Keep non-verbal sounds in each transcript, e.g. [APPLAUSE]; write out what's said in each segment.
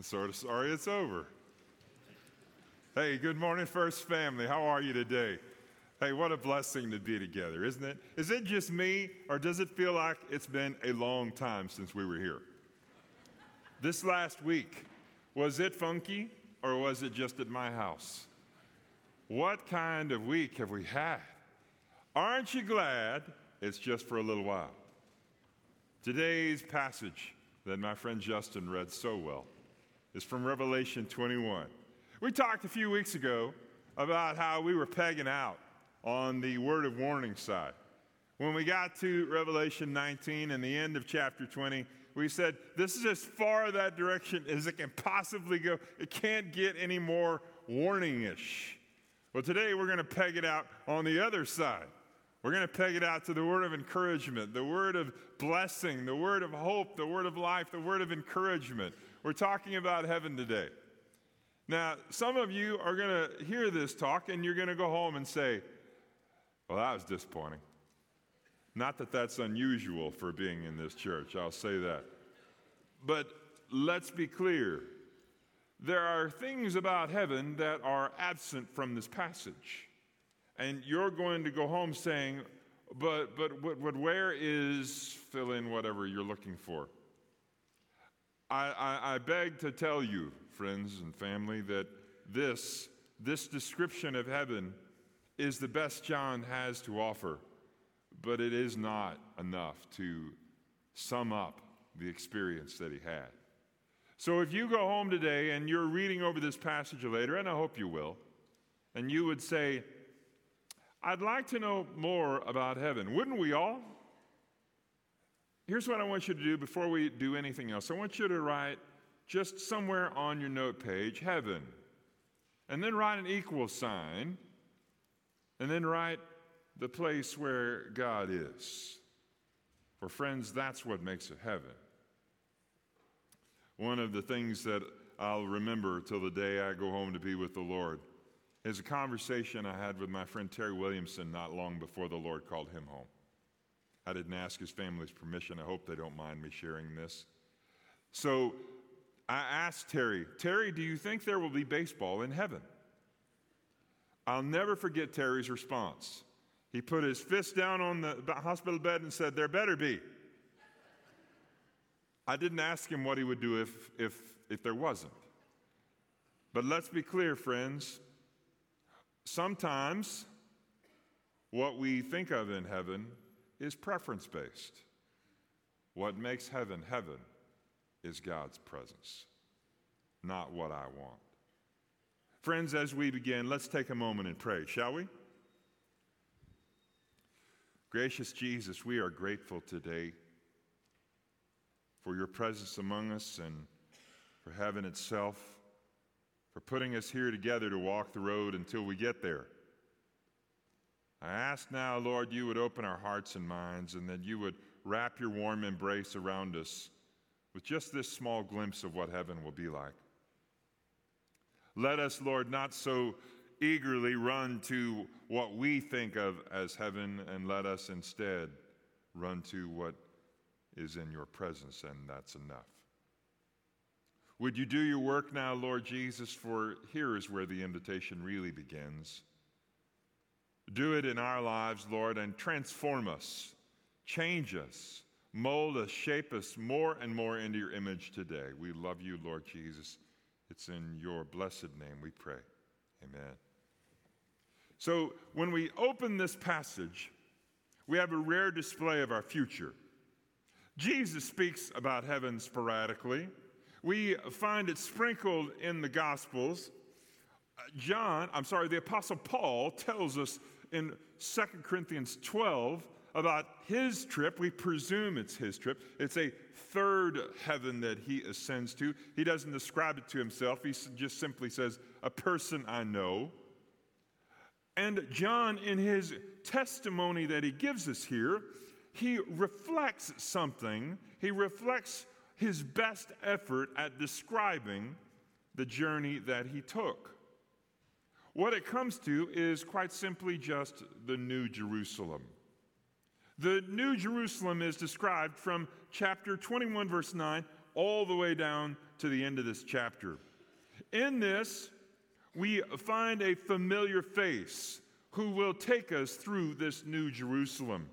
I'm sort of sorry it's over. Hey, good morning, First Family. How are you today? Hey, what a blessing to be together, isn't it? Is it just me, or does it feel like it's been a long time since we were here? This last week, was it funky, or was it just at my house? What kind of week have we had? Aren't you glad it's just for a little while? Today's passage that my friend Justin read so well is from Revelation 21. We talked a few weeks ago about how we were pegging out on the word of warning side. When we got to Revelation 19 and the end of chapter 20, we said this is as far that direction as it can possibly go. It can't get any more warning-ish. Well, today we're going to peg it out on the other side. We're going to peg it out to the word of encouragement, the word of blessing, the word of hope, the word of life, the word of encouragement. We're talking about heaven today. Now, some of you are going to hear this talk and you're going to go home and say, Well, that was disappointing. Not that that's unusual for being in this church, I'll say that. But let's be clear there are things about heaven that are absent from this passage. And you're going to go home saying, but, but, but, where is fill in whatever you're looking for? I, I, beg to tell you, friends and family, that this, this description of heaven is the best John has to offer, but it is not enough to sum up the experience that he had. So if you go home today and you're reading over this passage later, and I hope you will, and you would say, I'd like to know more about heaven. Wouldn't we all? Here's what I want you to do before we do anything else. I want you to write just somewhere on your note page, heaven. And then write an equal sign. And then write the place where God is. For friends, that's what makes it heaven. One of the things that I'll remember till the day I go home to be with the Lord is a conversation I had with my friend Terry Williamson not long before the Lord called him home. I didn't ask his family's permission. I hope they don't mind me sharing this. So I asked Terry, Terry, do you think there will be baseball in heaven? I'll never forget Terry's response. He put his fist down on the hospital bed and said, There better be. I didn't ask him what he would do if, if, if there wasn't. But let's be clear, friends. Sometimes what we think of in heaven is preference based. What makes heaven heaven is God's presence, not what I want. Friends, as we begin, let's take a moment and pray, shall we? Gracious Jesus, we are grateful today for your presence among us and for heaven itself, for putting us here together to walk the road until we get there. I ask now, Lord, you would open our hearts and minds and that you would wrap your warm embrace around us with just this small glimpse of what heaven will be like. Let us, Lord, not so eagerly run to what we think of as heaven, and let us instead run to what is in your presence, and that's enough. Would you do your work now, Lord Jesus? For here is where the invitation really begins. Do it in our lives, Lord, and transform us, change us, mold us, shape us more and more into your image today. We love you, Lord Jesus. It's in your blessed name we pray. Amen. So, when we open this passage, we have a rare display of our future. Jesus speaks about heaven sporadically. We find it sprinkled in the Gospels. John, I'm sorry, the Apostle Paul tells us in 2 Corinthians 12 about his trip. We presume it's his trip. It's a third heaven that he ascends to. He doesn't describe it to himself, he just simply says, A person I know. And John, in his testimony that he gives us here, he reflects something. He reflects his best effort at describing the journey that he took. What it comes to is quite simply just the New Jerusalem. The New Jerusalem is described from chapter 21, verse 9, all the way down to the end of this chapter. In this, we find a familiar face who will take us through this new Jerusalem.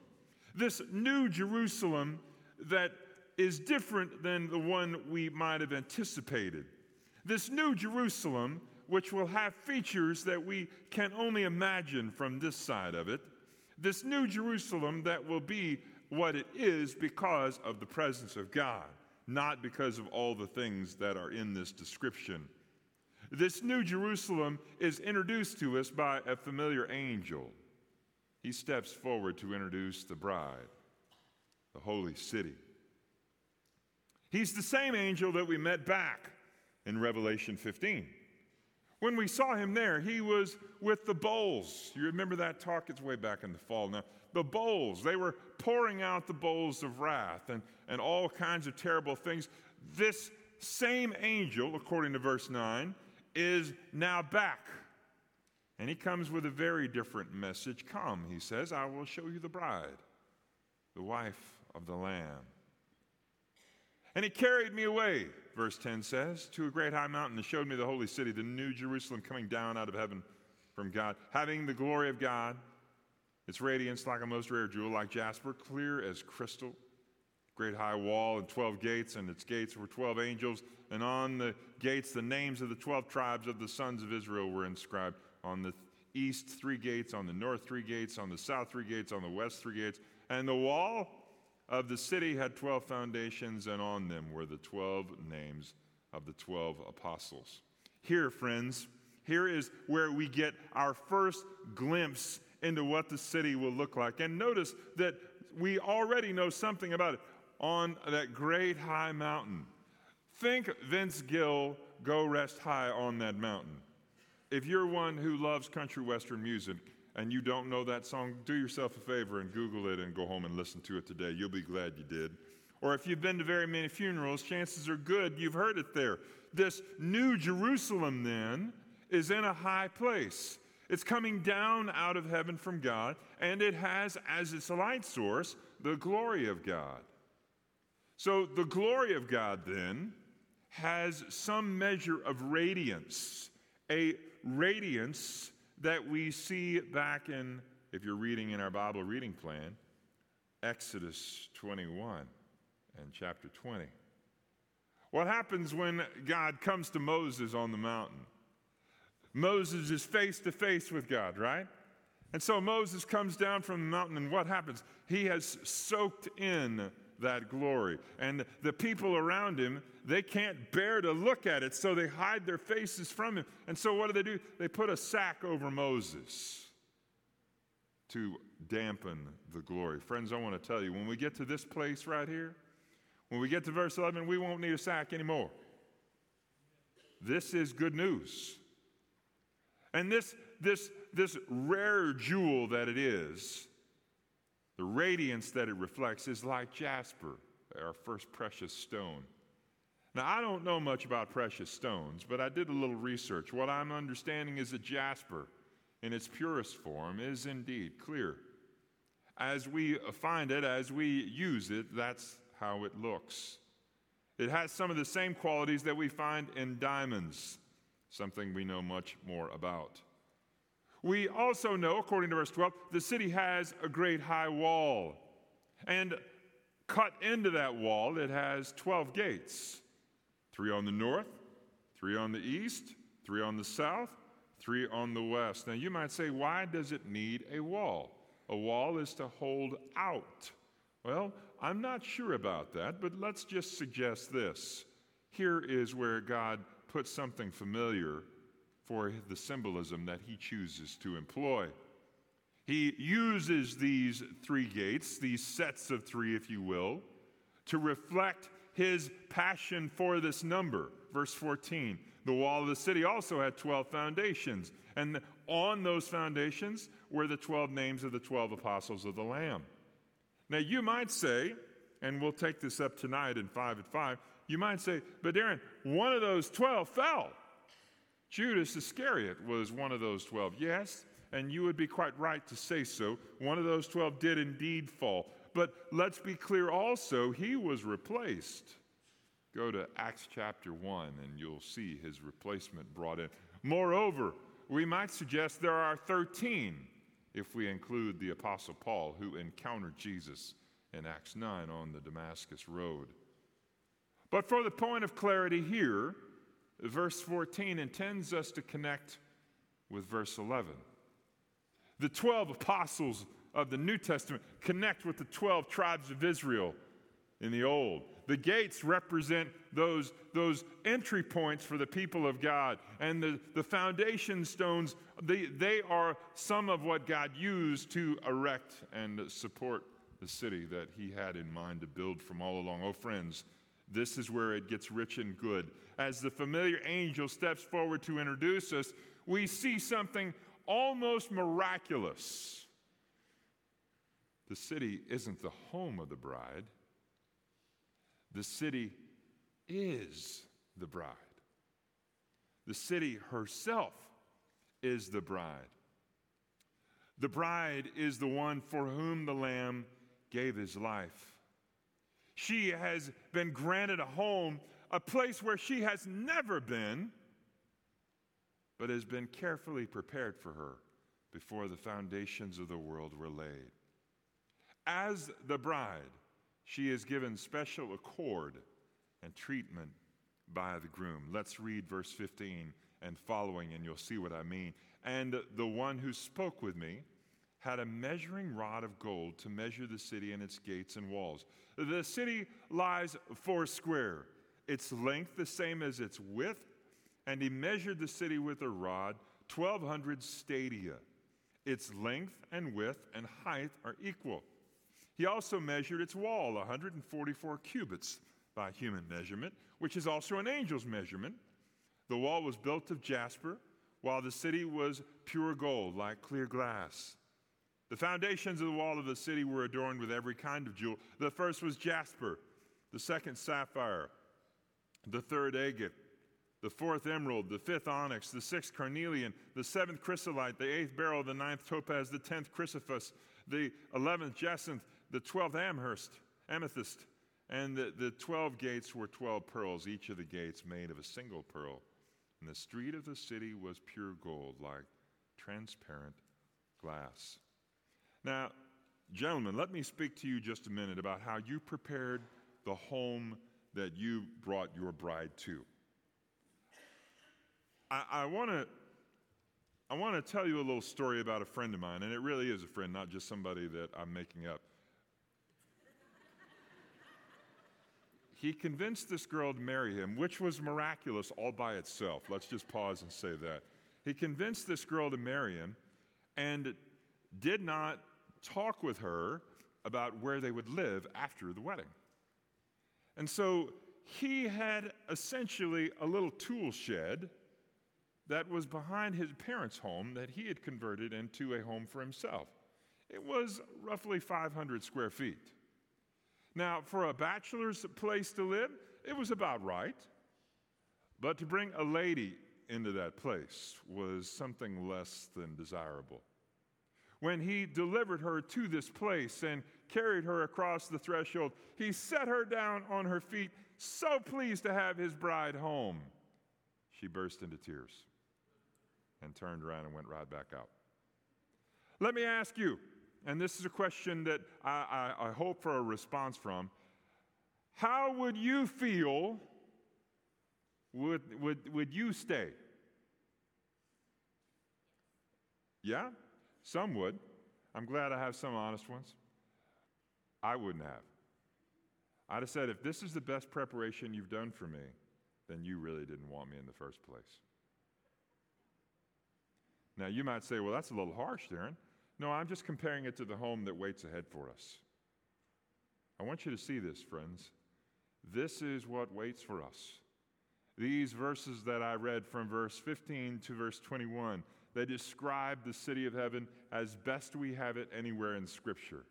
This new Jerusalem that is different than the one we might have anticipated. This new Jerusalem, which will have features that we can only imagine from this side of it. This new Jerusalem that will be what it is because of the presence of God, not because of all the things that are in this description. This new Jerusalem is introduced to us by a familiar angel. He steps forward to introduce the bride, the holy city. He's the same angel that we met back in Revelation 15. When we saw him there, he was with the bowls. You remember that talk? It's way back in the fall now. The bowls, they were pouring out the bowls of wrath and, and all kinds of terrible things. This same angel, according to verse 9, is now back. And he comes with a very different message. Come, he says, I will show you the bride, the wife of the Lamb. And he carried me away, verse 10 says, to a great high mountain and showed me the holy city, the new Jerusalem coming down out of heaven from God, having the glory of God, its radiance like a most rare jewel, like jasper, clear as crystal. Great high wall and 12 gates, and its gates were 12 angels, and on the gates the names of the 12 tribes of the sons of Israel were inscribed. On the east, three gates, on the north, three gates, on the south, three gates, on the west, three gates. And the wall of the city had 12 foundations, and on them were the 12 names of the 12 apostles. Here, friends, here is where we get our first glimpse into what the city will look like. And notice that we already know something about it on that great high mountain. Think Vince Gill, Go Rest High on that mountain. If you're one who loves country western music, and you don't know that song, do yourself a favor and Google it and go home and listen to it today. You'll be glad you did. Or if you've been to very many funerals, chances are good you've heard it there. This new Jerusalem, then, is in a high place. It's coming down out of heaven from God, and it has as its light source the glory of God. So the glory of God, then, has some measure of radiance, a radiance that we see back in, if you're reading in our Bible reading plan, Exodus 21 and chapter 20. What happens when God comes to Moses on the mountain? Moses is face to face with God, right? And so Moses comes down from the mountain, and what happens? He has soaked in that glory. And the people around him, they can't bear to look at it, so they hide their faces from him. And so what do they do? They put a sack over Moses to dampen the glory. Friends, I want to tell you, when we get to this place right here, when we get to verse 11, we won't need a sack anymore. This is good news. And this, this, this rare jewel that it is, the radiance that it reflects is like jasper, our first precious stone. Now, I don't know much about precious stones, but I did a little research. What I'm understanding is that jasper, in its purest form, is indeed clear. As we find it, as we use it, that's how it looks. It has some of the same qualities that we find in diamonds, something we know much more about. We also know, according to verse 12, the city has a great high wall. And cut into that wall, it has 12 gates three on the north, three on the east, three on the south, three on the west. Now, you might say, why does it need a wall? A wall is to hold out. Well, I'm not sure about that, but let's just suggest this. Here is where God puts something familiar for the symbolism that he chooses to employ. He uses these three gates, these sets of three, if you will, to reflect his passion for this number. Verse 14 The wall of the city also had 12 foundations, and on those foundations were the 12 names of the 12 apostles of the Lamb. Now, you might say, and we'll take this up tonight in 5 at 5, you might say, but Darin, one of those 12 fell. Judas Iscariot was one of those 12. Yes, and you would be quite right to say so. One of those 12 did indeed fall. But let's be clear also, he was replaced. Go to Acts chapter 1 and you'll see his replacement brought in. Moreover, we might suggest there are 13 if we include the Apostle Paul who encountered Jesus in Acts 9 on the Damascus Road. But for the point of clarity here, verse 14 intends us to connect with verse 11. The 12 apostles of the New Testament connect with the 12 tribes of Israel in the Old. The gates represent those, those entry points for the people of God. And the, the foundation stones, they, they are some of what God used to erect and support the city that He had in mind to build from all along. Oh, friends, this is where it gets rich and good. As the familiar angel steps forward to introduce us, we see something almost miraculous. The city isn't the home of the bride, the city is the bride. The city herself is the bride. The bride is the one for whom the Lamb gave his life. She has been granted a home, a place where she has never been, but has been carefully prepared for her before the foundations of the world were laid. As the bride, she is given special accord and treatment by the groom. Let's read verse 15 and following, and you'll see what I mean. And the one who spoke with me, had a measuring rod of gold to measure the city and its gates and walls. The city lies four square, its length the same as its width, and he measured the city with a rod, 1,200 stadia. Its length and width and height are equal. He also measured its wall, 144 cubits by human measurement, which is also an angel's measurement. The wall was built of jasper, while the city was pure gold, like clear glass. The foundations of the wall of the city were adorned with every kind of jewel. The first was jasper, the second sapphire, the third agate, the fourth emerald, the fifth onyx, the sixth carnelian, the seventh chrysolite, the eighth beryl, the ninth topaz, the tenth chrysoprase, the eleventh jacinth, the twelfth amherst, amethyst, and the, the twelve gates were twelve pearls, each of the gates made of a single pearl. And the street of the city was pure gold, like transparent glass. Now, gentlemen, let me speak to you just a minute about how you prepared the home that you brought your bride to. I, want to. I want to tell you a little story about a friend of mine, and it really is a friend, not just somebody that I'm making up. [LAUGHS] he convinced this girl to marry him, which was miraculous all by itself. Let's just pause and say that. He convinced this girl to marry him and did not talk with her about where they would live after the wedding. And so he had essentially a little tool shed that was behind his parents' home that he had converted into a home for himself. It was roughly 500 square feet. Now, for a bachelor's place to live, it was about right. But to bring a lady into that place was something less than desirable when he delivered her to this place and carried her across the threshold, he set her down on her feet, so pleased to have his bride home. She burst into tears and turned around and went right back out. Let me ask you, and this is a question that I, I, I hope for a response from. How would you feel? Would, would, would you stay? Yeah? Some would. I'm glad I have some honest ones. I wouldn't have. I'd have said, if this is the best preparation you've done for me, then you really didn't want me in the first place. Now, you might say, well, that's a little harsh, Darin. No, I'm just comparing it to the home that waits ahead for us. I want you to see this, friends. This is what waits for us. These verses that I read from verse 15 to verse 21 they describe the city of heaven as best we have it anywhere in Scripture.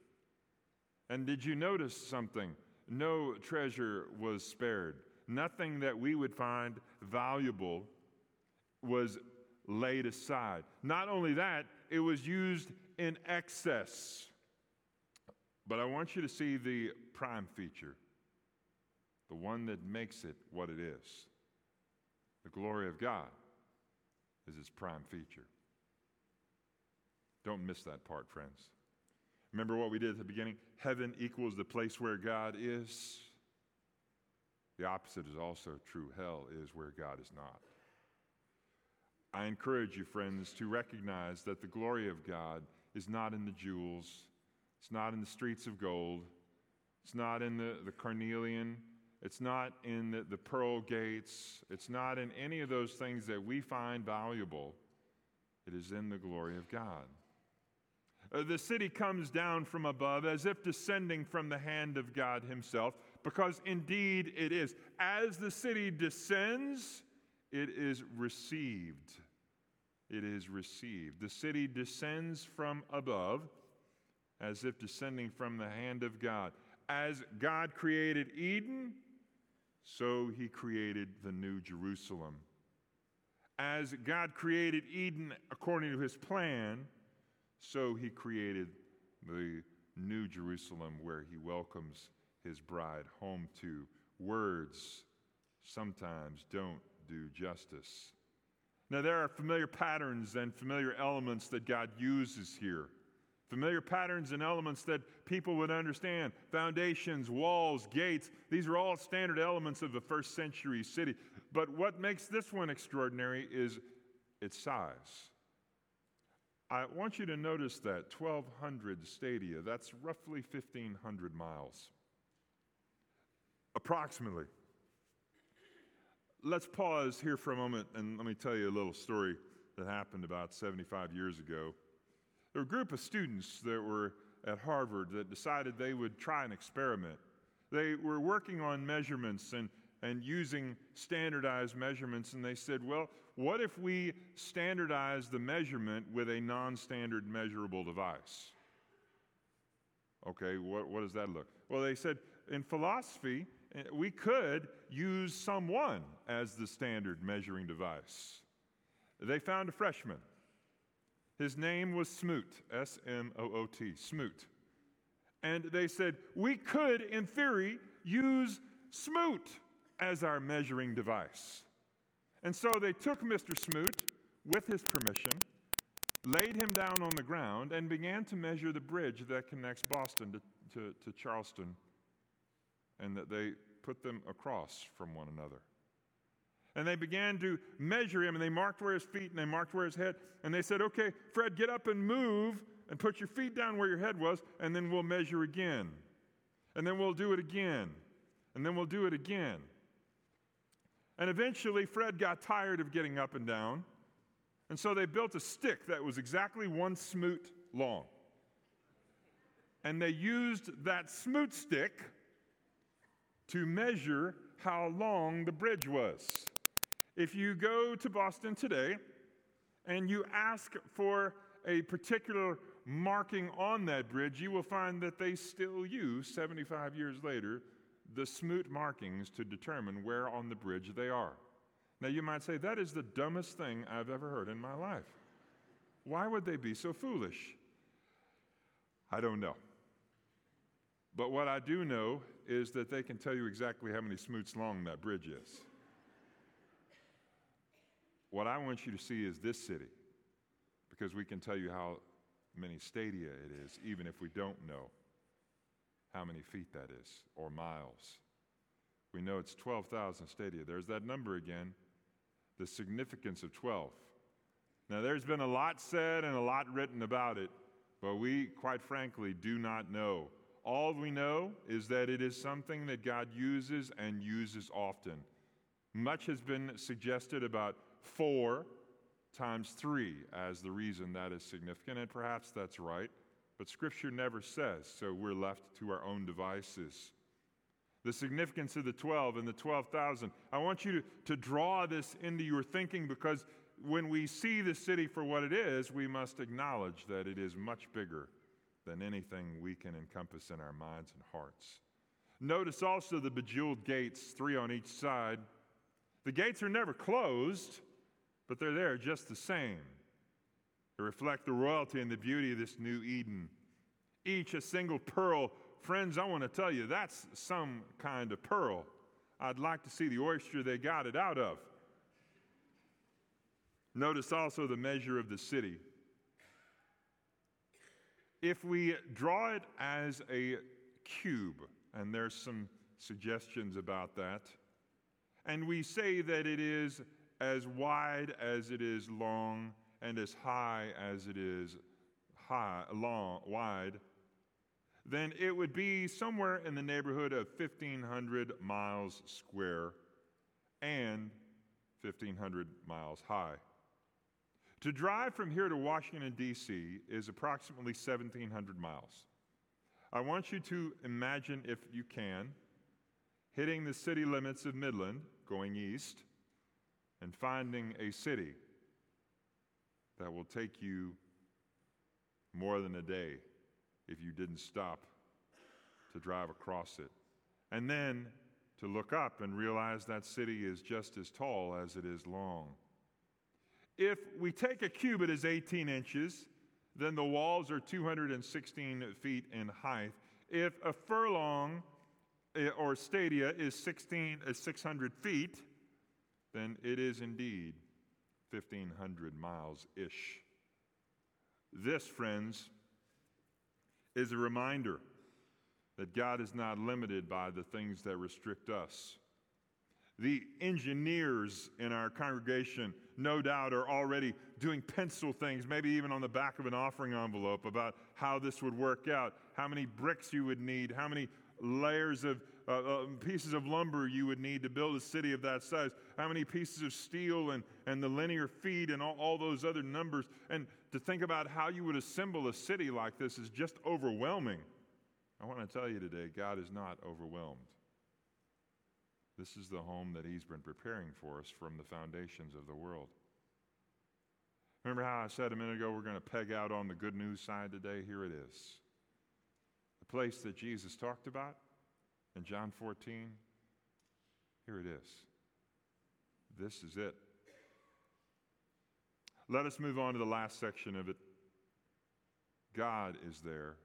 And did you notice something? No treasure was spared. Nothing that we would find valuable was laid aside. Not only that, it was used in excess. But I want you to see the prime feature. the one that makes it what it is. The glory of God is its prime feature. Don't miss that part, friends. Remember what we did at the beginning? Heaven equals the place where God is. The opposite is also true. Hell is where God is not. I encourage you, friends, to recognize that the glory of God is not in the jewels, it's not in the streets of gold, it's not in the, the carnelian, it's not in the, the pearl gates, it's not in any of those things that we find valuable. It is in the glory of God. Uh, the city comes down from above as if descending from the hand of God Himself, because indeed it is. As the city descends, it is received. It is received. The city descends from above as if descending from the hand of God. As God created Eden, so He created the New Jerusalem. As God created Eden according to His plan, so he created the new Jerusalem where he welcomes his bride home to. Words sometimes don't do justice. Now, there are familiar patterns and familiar elements that God uses here. Familiar patterns and elements that people would understand foundations, walls, gates. These are all standard elements of the first century city. But what makes this one extraordinary is its size. I want you to notice that 1,200 stadia, that's roughly 1,500 miles. Approximately. Let's pause here for a moment and let me tell you a little story that happened about 75 years ago. There were a group of students that were at Harvard that decided they would try an experiment. They were working on measurements and and using standardized measurements, and they said, well, what if we standardize the measurement with a non standard measurable device? Okay, what, what does that look? Well, they said in philosophy, eh, we could use someone as the standard measuring device. They found a freshman. His name was Smoot, S M O O T, Smoot. And they said, we could, in theory, use Smoot as our measuring device. And so they took Mr. Smoot, with his permission, laid him down on the ground, and began to measure the bridge that connects Boston to, to, to Charleston, and that they put them across from one another. And they began to measure him, and they marked where his feet and they marked where his head. And they said, Okay, Fred, get up and move and put your feet down where your head was, and then we'll measure again. And then we'll do it again. And then we'll do it again. And eventually, Fred got tired of getting up and down. And so they built a stick that was exactly one smoot long. And they used that smoot stick to measure how long the bridge was. If you go to Boston today and you ask for a particular marking on that bridge, you will find that they still use, 75 years later, the smoot markings to determine where on the bridge they are. Now, you might say, that is the dumbest thing I've ever heard in my life. Why would they be so foolish? I don't know. But what I do know is that they can tell you exactly how many smoots long that bridge is. What I want you to see is this city, because we can tell you how many stadia it is, even if we don't know how many feet that is, or miles. We know it's 12,000 stadia. There's that number again, the significance of 12. Now, there's been a lot said and a lot written about it, but we, quite frankly, do not know. All we know is that it is something that God uses and uses often. Much has been suggested about four times three as the reason that is significant, and perhaps that's right. But Scripture never says, so we're left to our own devices. The significance of the 12 and the 12,000. I want you to, to draw this into your thinking because when we see the city for what it is, we must acknowledge that it is much bigger than anything we can encompass in our minds and hearts. Notice also the bejeweled gates, three on each side. The gates are never closed, but they're there just the same to reflect the royalty and the beauty of this new Eden. Each a single pearl. Friends, I want to tell you, that's some kind of pearl. I'd like to see the oyster they got it out of. Notice also the measure of the city. If we draw it as a cube, and there's some suggestions about that, and we say that it is as wide as it is long and as high as it is high, long, wide, then it would be somewhere in the neighborhood of 1,500 miles square and 1,500 miles high. To drive from here to Washington, D.C. is approximately 1,700 miles. I want you to imagine, if you can, hitting the city limits of Midland, going east, and finding a city that will take you more than a day if you didn't stop to drive across it. And then to look up and realize that city is just as tall as it is long. If we take a cubit as 18 inches, then the walls are 216 feet in height. If a furlong eh, or stadia is 16 is 600 feet, then it is indeed 1500 miles ish. This, friends, is a reminder that God is not limited by the things that restrict us. The engineers in our congregation, no doubt, are already doing pencil things, maybe even on the back of an offering envelope, about how this would work out, how many bricks you would need, how many layers of uh, uh, pieces of lumber you would need to build a city of that size, how many pieces of steel and, and the linear feet and all, all those other numbers. And to think about how you would assemble a city like this is just overwhelming. I want to tell you today, God is not overwhelmed. This is the home that He's been preparing for us from the foundations of the world. Remember how I said a minute ago we're going to peg out on the good news side today? Here it is. The place that Jesus talked about in John 14, here it is. This is it. Let us move on to the last section of it. God is there,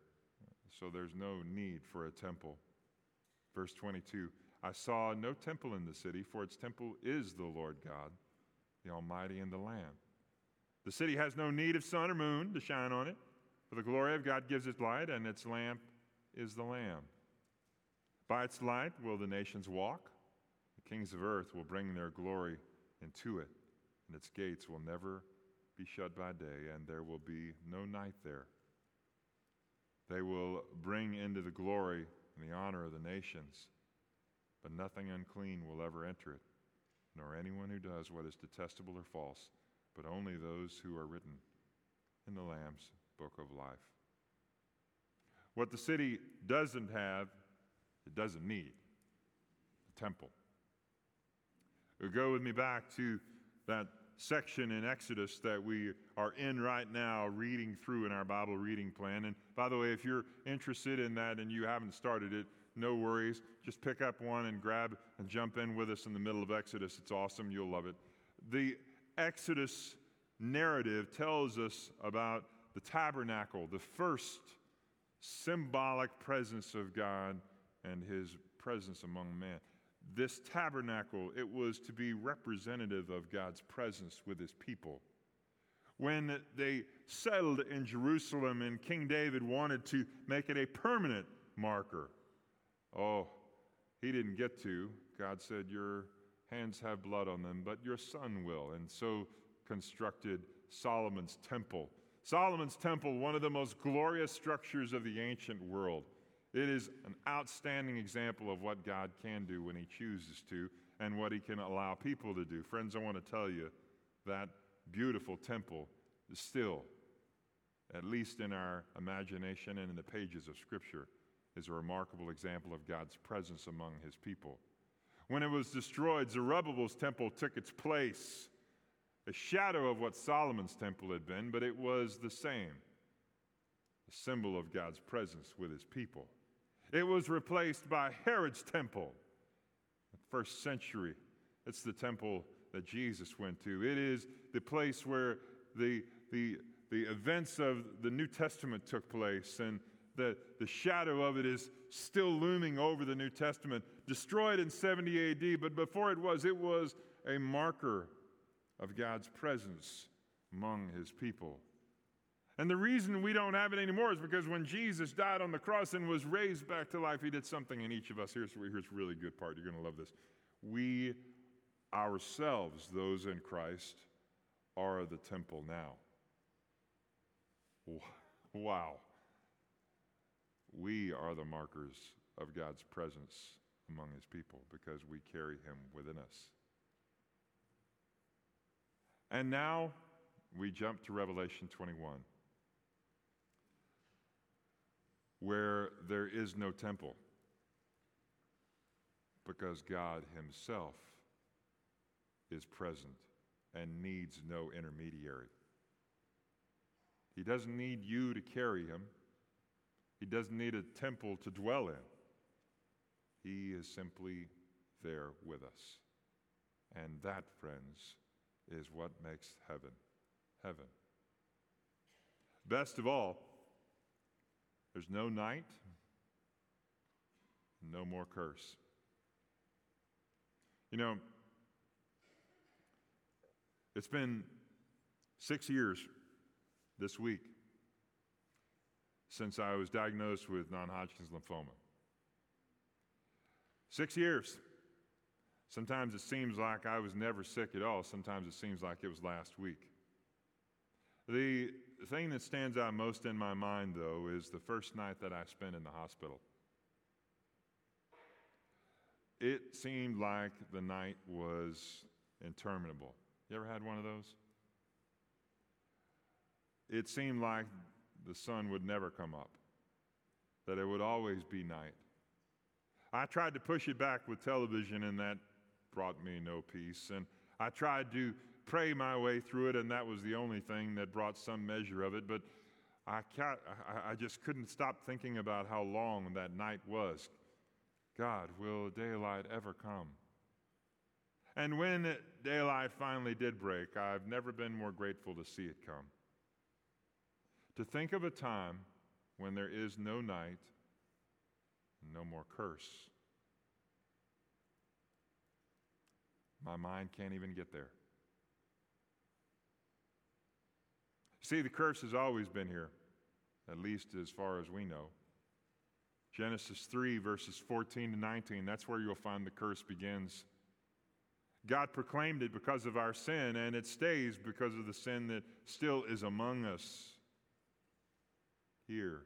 so there's no need for a temple. Verse 22 I saw no temple in the city, for its temple is the Lord God, the Almighty and the Lamb. The city has no need of sun or moon to shine on it, for the glory of God gives it light, and its lamp is the Lamb. By its light will the nations walk. The kings of earth will bring their glory into it, and its gates will never be shut by day, and there will be no night there. They will bring into the glory and the honor of the nations but nothing unclean will ever enter it, nor anyone who does what is detestable or false, but only those who are written in the Lamb's book of life. What the city doesn't have, it doesn't need a temple. Go with me back to that section in Exodus that we are in right now, reading through in our Bible reading plan. And by the way, if you're interested in that and you haven't started it, no worries. Just pick up one and grab and jump in with us in the middle of Exodus. It's awesome. You'll love it. The Exodus narrative tells us about the tabernacle, the first symbolic presence of God and his presence among men. This tabernacle, it was to be representative of God's presence with his people. When they settled in Jerusalem and King David wanted to make it a permanent marker, Oh, he didn't get to. God said, Your hands have blood on them, but your son will. And so constructed Solomon's temple. Solomon's temple, one of the most glorious structures of the ancient world. It is an outstanding example of what God can do when He chooses to and what He can allow people to do. Friends, I want to tell you that beautiful temple is still, at least in our imagination and in the pages of Scripture, is a remarkable example of God's presence among his people. When it was destroyed, Zerubbabel's temple took its place, a shadow of what Solomon's temple had been, but it was the same, a symbol of God's presence with his people. It was replaced by Herod's temple, first century. It's the temple that Jesus went to. It is the place where the, the, the events of the New Testament took place and the, the shadow of it is still looming over the New Testament, destroyed in 70 AD, but before it was, it was a marker of God's presence among his people. And the reason we don't have it anymore is because when Jesus died on the cross and was raised back to life, he did something in each of us. Here's, here's a really good part. You're going to love this. We ourselves, those in Christ, are the temple now. Wow. We are the markers of God's presence among his people because we carry him within us. And now we jump to Revelation 21, where there is no temple because God himself is present and needs no intermediary. He doesn't need you to carry him. He doesn't need a temple to dwell in. He is simply there with us. And that, friends, is what makes heaven heaven. Best of all, there's no night, no more curse. You know, it's been six years this week since I was diagnosed with non Hodgkin's lymphoma. Six years. Sometimes it seems like I was never sick at all. Sometimes it seems like it was last week. The thing that stands out most in my mind, though, is the first night that I spent in the hospital. It seemed like the night was interminable. You ever had one of those? It seemed like the sun would never come up, that it would always be night. I tried to push it back with television, and that brought me no peace. And I tried to pray my way through it, and that was the only thing that brought some measure of it. But I, can't—I just couldn't stop thinking about how long that night was. God, will daylight ever come? And when daylight finally did break, I've never been more grateful to see it come. To think of a time when there is no night, no more curse. My mind can't even get there. See, the curse has always been here, at least as far as we know. Genesis 3, verses 14 to 19, that's where you'll find the curse begins. God proclaimed it because of our sin, and it stays because of the sin that still is among us. Here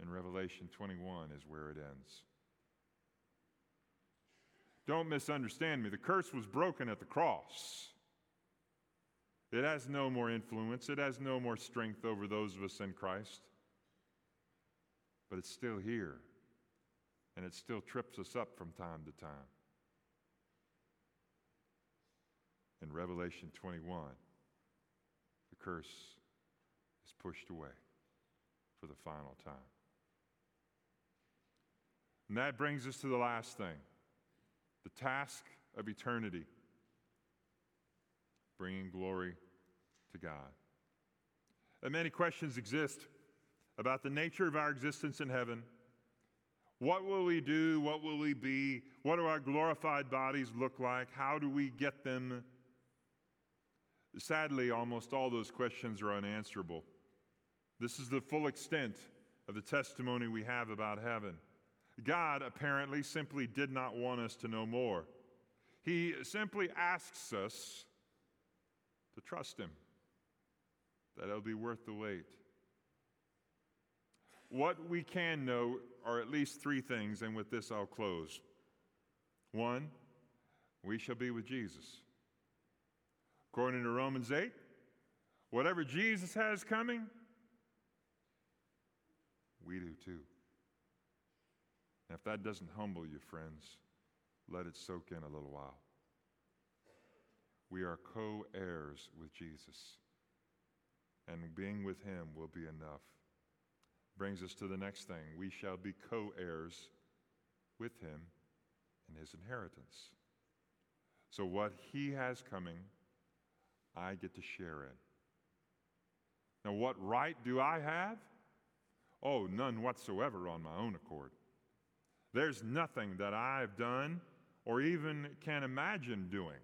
in Revelation 21 is where it ends. Don't misunderstand me. The curse was broken at the cross. It has no more influence, it has no more strength over those of us in Christ. But it's still here, and it still trips us up from time to time. In Revelation 21, the curse is pushed away for the final time. And that brings us to the last thing the task of eternity, bringing glory to God. And many questions exist about the nature of our existence in heaven. What will we do? What will we be? What do our glorified bodies look like? How do we get them? Sadly, almost all those questions are unanswerable. This is the full extent of the testimony we have about heaven. God apparently simply did not want us to know more. He simply asks us to trust Him, that it'll be worth the wait. What we can know are at least three things, and with this I'll close. One, we shall be with Jesus. According to Romans 8, whatever Jesus has coming, we do too. And if that doesn't humble you, friends, let it soak in a little while. We are co heirs with Jesus, and being with him will be enough. Brings us to the next thing. We shall be co heirs with him in his inheritance. So, what he has coming, I get to share in. Now, what right do I have? Oh, none whatsoever on my own accord. There's nothing that I've done or even can imagine doing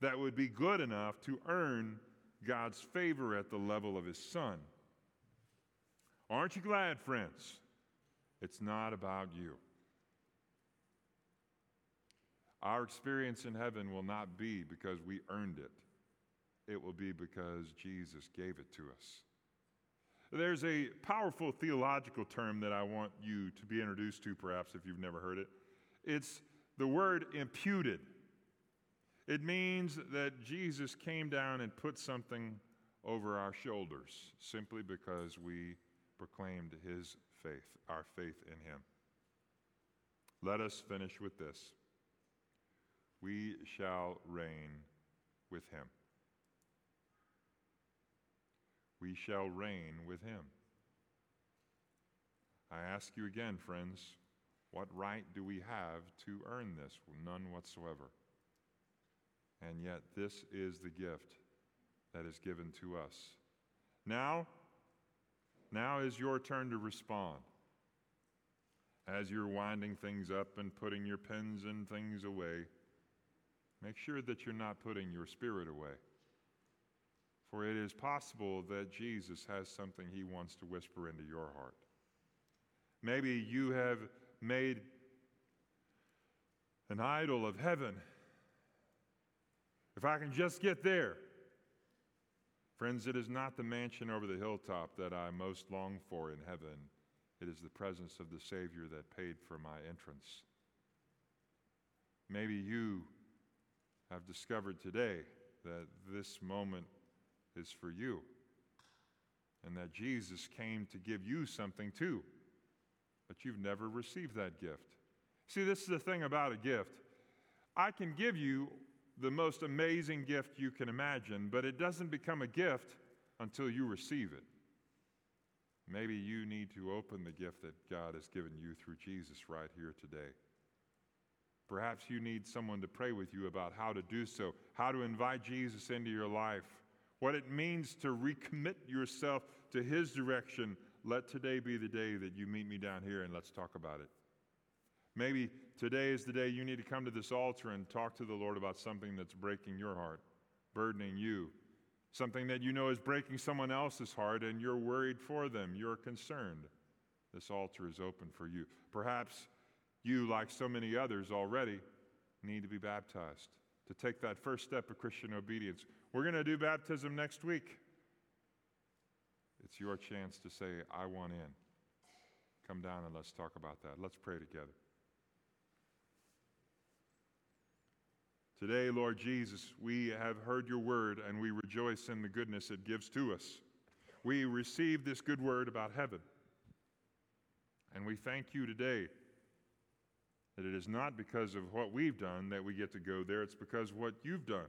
that would be good enough to earn God's favor at the level of His Son. Aren't you glad, friends? It's not about you. Our experience in heaven will not be because we earned it, it will be because Jesus gave it to us. There's a powerful theological term that I want you to be introduced to, perhaps, if you've never heard it. It's the word imputed. It means that Jesus came down and put something over our shoulders simply because we proclaimed his faith, our faith in him. Let us finish with this we shall reign with him. We shall reign with him. I ask you again, friends, what right do we have to earn this? None whatsoever. And yet, this is the gift that is given to us. Now, now is your turn to respond. As you're winding things up and putting your pens and things away, make sure that you're not putting your spirit away. For it is possible that Jesus has something he wants to whisper into your heart. Maybe you have made an idol of heaven. If I can just get there. Friends, it is not the mansion over the hilltop that I most long for in heaven. It is the presence of the Savior that paid for my entrance. Maybe you have discovered today that this moment is for you and that Jesus came to give you something too, but you've never received that gift. See, this is the thing about a gift. I can give you the most amazing gift you can imagine, but it doesn't become a gift until you receive it. Maybe you need to open the gift that God has given you through Jesus right here today. Perhaps you need someone to pray with you about how to do so, how to invite Jesus into your life, what it means to recommit yourself to His direction. Let today be the day that you meet me down here and let's talk about it. Maybe today is the day you need to come to this altar and talk to the Lord about something that's breaking your heart, burdening you, something that you know is breaking someone else's heart, and you're worried for them, you're concerned. This altar is open for you. Perhaps you, like so many others already, need to be baptized, to take that first step of Christian obedience. We're going to do baptism next week. It's your chance to say, I want in. Come down and let's talk about that. Let's pray together. Today, Lord Jesus, we have heard your word and we rejoice in the goodness it gives to us. We receive this good word about heaven. And we thank you today that it is not because of what we've done that we get to go there, it's because of what you've done.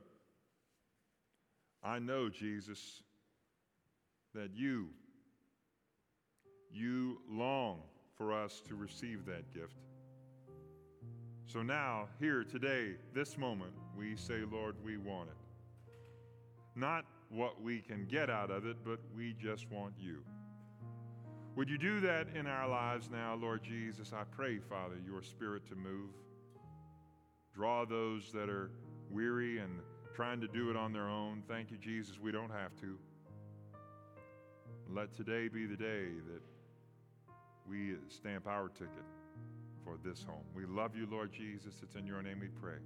I know, Jesus, that you, you long for us to receive that gift. So now, here, today, this moment, we say, Lord, we want it. Not what we can get out of it, but we just want you. Would you do that in our lives now, Lord Jesus? I pray, Father, your spirit to move. Draw those that are weary and trying to do it on their own. Thank you, Jesus, we don't have to. Let today be the day that we stamp our ticket for this home. We love you, Lord Jesus. It's in your name we pray.